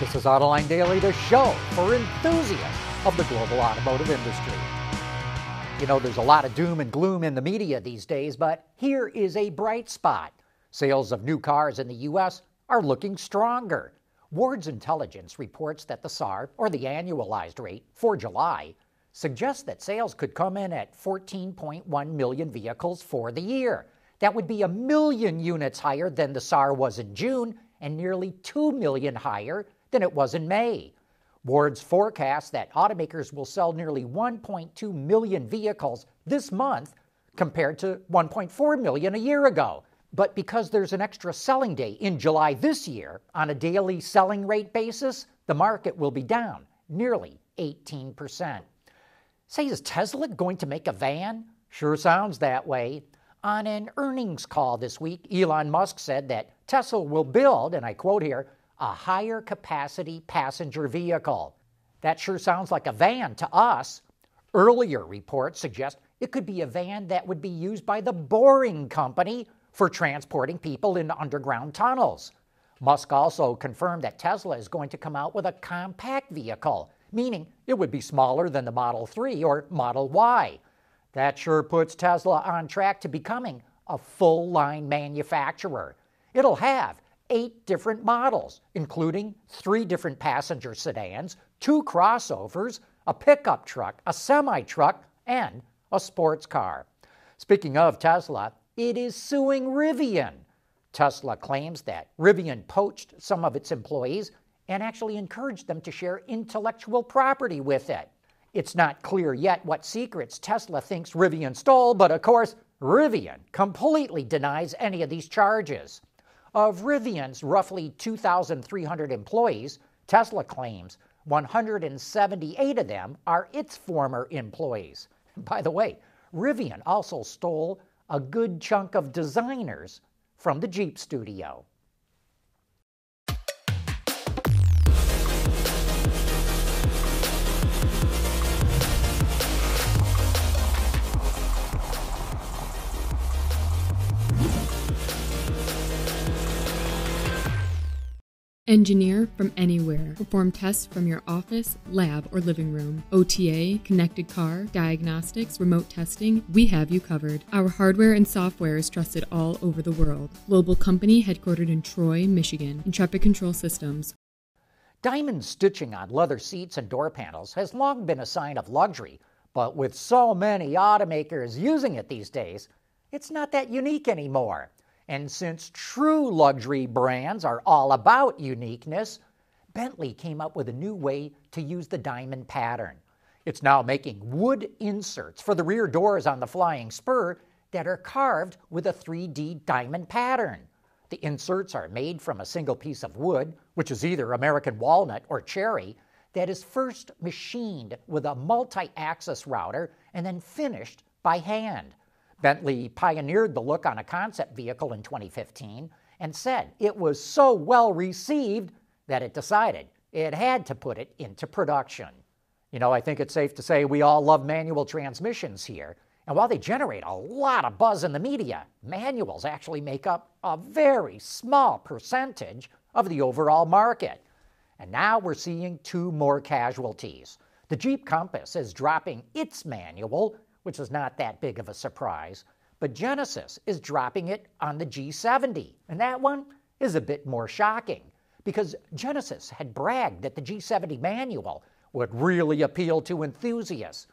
This is Autoline Daily, the show for enthusiasts of the global automotive industry. You know, there's a lot of doom and gloom in the media these days, but here is a bright spot. Sales of new cars in the U.S. are looking stronger. Ward's Intelligence reports that the SAAR, or the annualized rate, for July suggests that sales could come in at 14.1 million vehicles for the year. That would be a million units higher than the SAAR was in June and nearly 2 million higher than it was in May. Ward's forecast that automakers will sell nearly 1.2 million vehicles this month compared to 1.4 million a year ago. But because there's an extra selling day in July this year, on a daily selling rate basis, the market will be down nearly 18%. Say, is Tesla going to make a van? Sure sounds that way. On an earnings call this week, Elon Musk said that Tesla will build, and I quote here, a higher capacity passenger vehicle. That sure sounds like a van to us. Earlier reports suggest it could be a van that would be used by the Boring Company for transporting people in underground tunnels. Musk also confirmed that Tesla is going to come out with a compact vehicle, meaning it would be smaller than the Model 3 or Model Y. That sure puts Tesla on track to becoming a full line manufacturer. It'll have eight different models, including three different passenger sedans, two crossovers, a pickup truck, a semi truck, and a sports car. Speaking of Tesla, it is suing Rivian. Tesla claims that Rivian poached some of its employees and actually encouraged them to share intellectual property with it. It's not clear yet what secrets Tesla thinks Rivian stole, but of course, Rivian completely denies any of these charges. Of Rivian's roughly 2,300 employees, Tesla claims 178 of them are its former employees. By the way, Rivian also stole a good chunk of designers from the Jeep studio. Engineer from anywhere. Perform tests from your office, lab, or living room. OTA, connected car, diagnostics, remote testing, we have you covered. Our hardware and software is trusted all over the world. Global company headquartered in Troy, Michigan. Intrepid Control Systems. Diamond stitching on leather seats and door panels has long been a sign of luxury, but with so many automakers using it these days, it's not that unique anymore. And since true luxury brands are all about uniqueness, Bentley came up with a new way to use the diamond pattern. It's now making wood inserts for the rear doors on the Flying Spur that are carved with a 3D diamond pattern. The inserts are made from a single piece of wood, which is either American walnut or cherry, that is first machined with a multi axis router and then finished by hand. Bentley pioneered the look on a concept vehicle in 2015 and said it was so well received that it decided it had to put it into production. You know, I think it's safe to say we all love manual transmissions here. And while they generate a lot of buzz in the media, manuals actually make up a very small percentage of the overall market. And now we're seeing two more casualties. The Jeep Compass is dropping its manual which is not that big of a surprise. But Genesis is dropping it on the G70, and that one is a bit more shocking because Genesis had bragged that the G70 manual would really appeal to enthusiasts.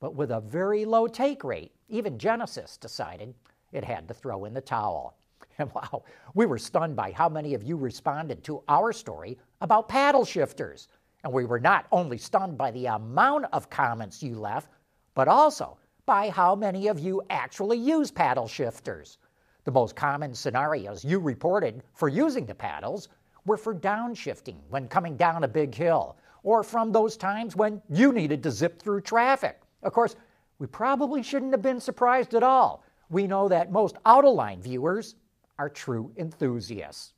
But with a very low take rate, even Genesis decided it had to throw in the towel. And wow, we were stunned by how many of you responded to our story about paddle shifters. And we were not only stunned by the amount of comments you left, but also by how many of you actually use paddle shifters. The most common scenarios you reported for using the paddles were for downshifting when coming down a big hill, or from those times when you needed to zip through traffic. Of course, we probably shouldn't have been surprised at all. We know that most Autoline viewers are true enthusiasts.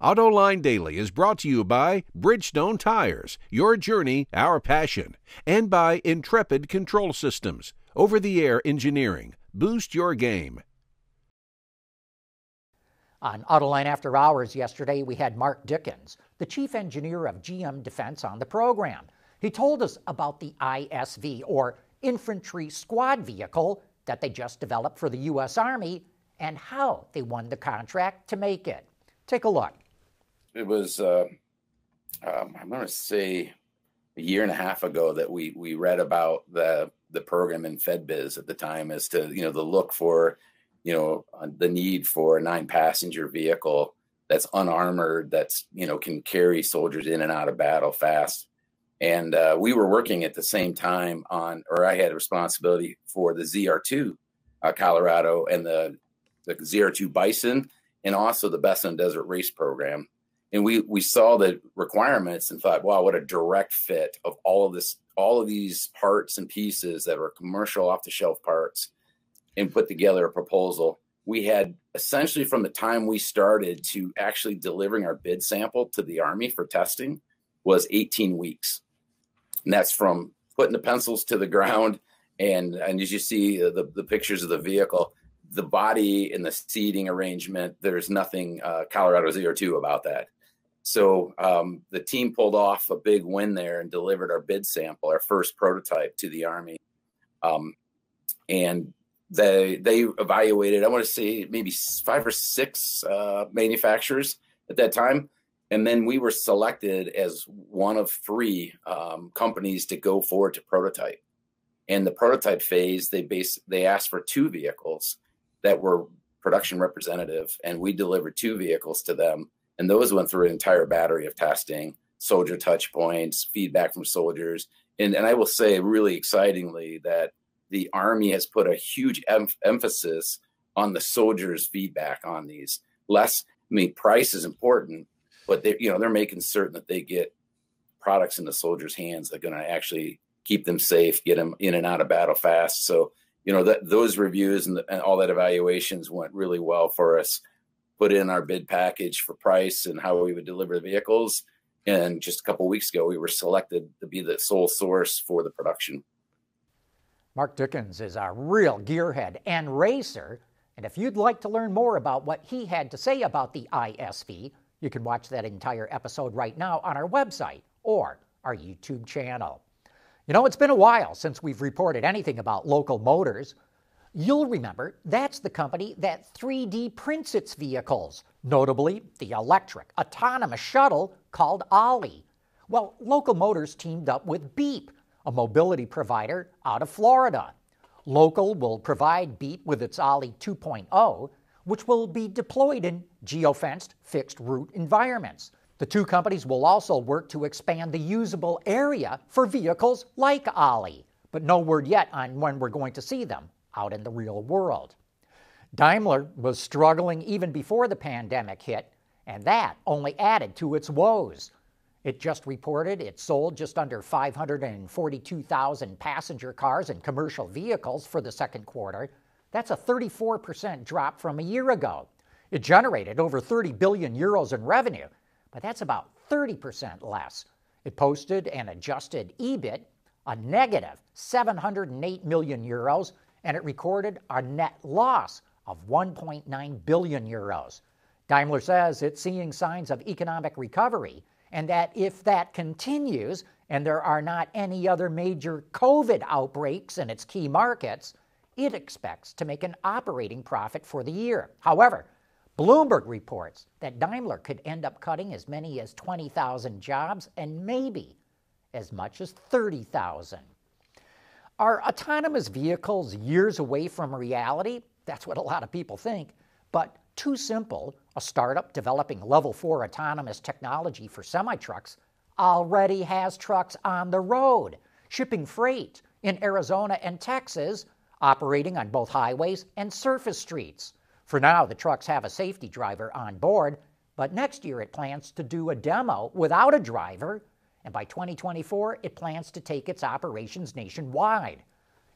AutoLine Daily is brought to you by Bridgestone Tires, your journey, our passion, and by Intrepid Control Systems, over the air engineering. Boost your game. On Autoline After Hours yesterday, we had Mark Dickens, the chief engineer of GM Defense, on the program. He told us about the ISV, or Infantry Squad Vehicle, that they just developed for the U.S. Army and how they won the contract to make it. Take a look. It was, uh, um, I'm going to say, a year and a half ago that we we read about the the program in FedBiz at the time as to you know the look for you know the need for a nine passenger vehicle that's unarmored that's you know can carry soldiers in and out of battle fast. And uh, we were working at the same time on or i had responsibility for the zr2 uh, colorado and the the zr2 bison and also the best in desert race program and we we saw the requirements and thought wow what a direct fit of all of this all of these parts and pieces that were commercial off the shelf parts and put together a proposal. We had essentially from the time we started to actually delivering our bid sample to the army for testing was 18 weeks. And that's from putting the pencils to the ground and and as you see uh, the, the pictures of the vehicle the body and the seating arrangement there's nothing uh, colorado zr2 about that so um, the team pulled off a big win there and delivered our bid sample, our first prototype to the Army. Um, and they they evaluated, I want to say maybe five or six uh, manufacturers at that time. And then we were selected as one of three um, companies to go forward to prototype. And the prototype phase, they base they asked for two vehicles that were production representative, and we delivered two vehicles to them and those went through an entire battery of testing, soldier touch points, feedback from soldiers. And, and I will say, really excitingly, that the Army has put a huge em- emphasis on the soldiers' feedback on these. Less, I mean, price is important, but they, you know, they're making certain that they get products in the soldiers' hands that are going to actually keep them safe, get them in and out of battle fast. So, you know, that those reviews and, the, and all that evaluations went really well for us put in our bid package for price and how we would deliver the vehicles. And just a couple weeks ago, we were selected to be the sole source for the production. Mark Dickens is a real gearhead and racer. And if you'd like to learn more about what he had to say about the ISV, you can watch that entire episode right now on our website or our YouTube channel. You know, it's been a while since we've reported anything about local motors. You'll remember that's the company that 3D prints its vehicles, notably the electric autonomous shuttle called Olli. Well, Local Motors teamed up with Beep, a mobility provider out of Florida. Local will provide Beep with its Olli 2.0, which will be deployed in geofenced fixed route environments. The two companies will also work to expand the usable area for vehicles like Olli, but no word yet on when we're going to see them out in the real world. Daimler was struggling even before the pandemic hit, and that only added to its woes. It just reported it sold just under 542,000 passenger cars and commercial vehicles for the second quarter. That's a 34% drop from a year ago. It generated over 30 billion euros in revenue, but that's about 30% less. It posted an adjusted EBIT, a negative 708 million euros, and it recorded a net loss of 1.9 billion euros. Daimler says it's seeing signs of economic recovery and that if that continues and there are not any other major COVID outbreaks in its key markets, it expects to make an operating profit for the year. However, Bloomberg reports that Daimler could end up cutting as many as 20,000 jobs and maybe as much as 30,000. Are autonomous vehicles years away from reality? That's what a lot of people think. But TuSimple, a startup developing level 4 autonomous technology for semi trucks, already has trucks on the road, shipping freight in Arizona and Texas, operating on both highways and surface streets. For now, the trucks have a safety driver on board, but next year it plans to do a demo without a driver and by 2024, it plans to take its operations nationwide.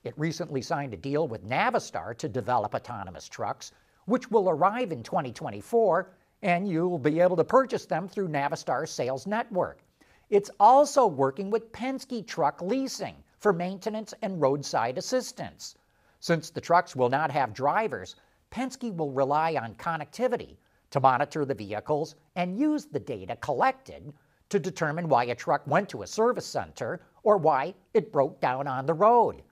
It recently signed a deal with Navistar to develop autonomous trucks, which will arrive in 2024, and you'll be able to purchase them through Navistar's sales network. It's also working with Penske Truck Leasing for maintenance and roadside assistance. Since the trucks will not have drivers, Penske will rely on connectivity to monitor the vehicles and use the data collected to determine why a truck went to a service center or why it broke down on the road.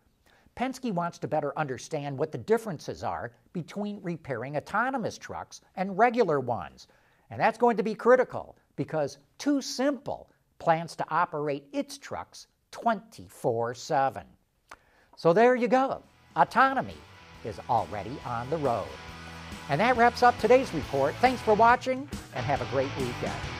Penske wants to better understand what the differences are between repairing autonomous trucks and regular ones. And that's going to be critical because TuSimple plans to operate its trucks 24 7. So there you go. Autonomy is already on the road. And that wraps up today's report. Thanks for watching and have a great weekend.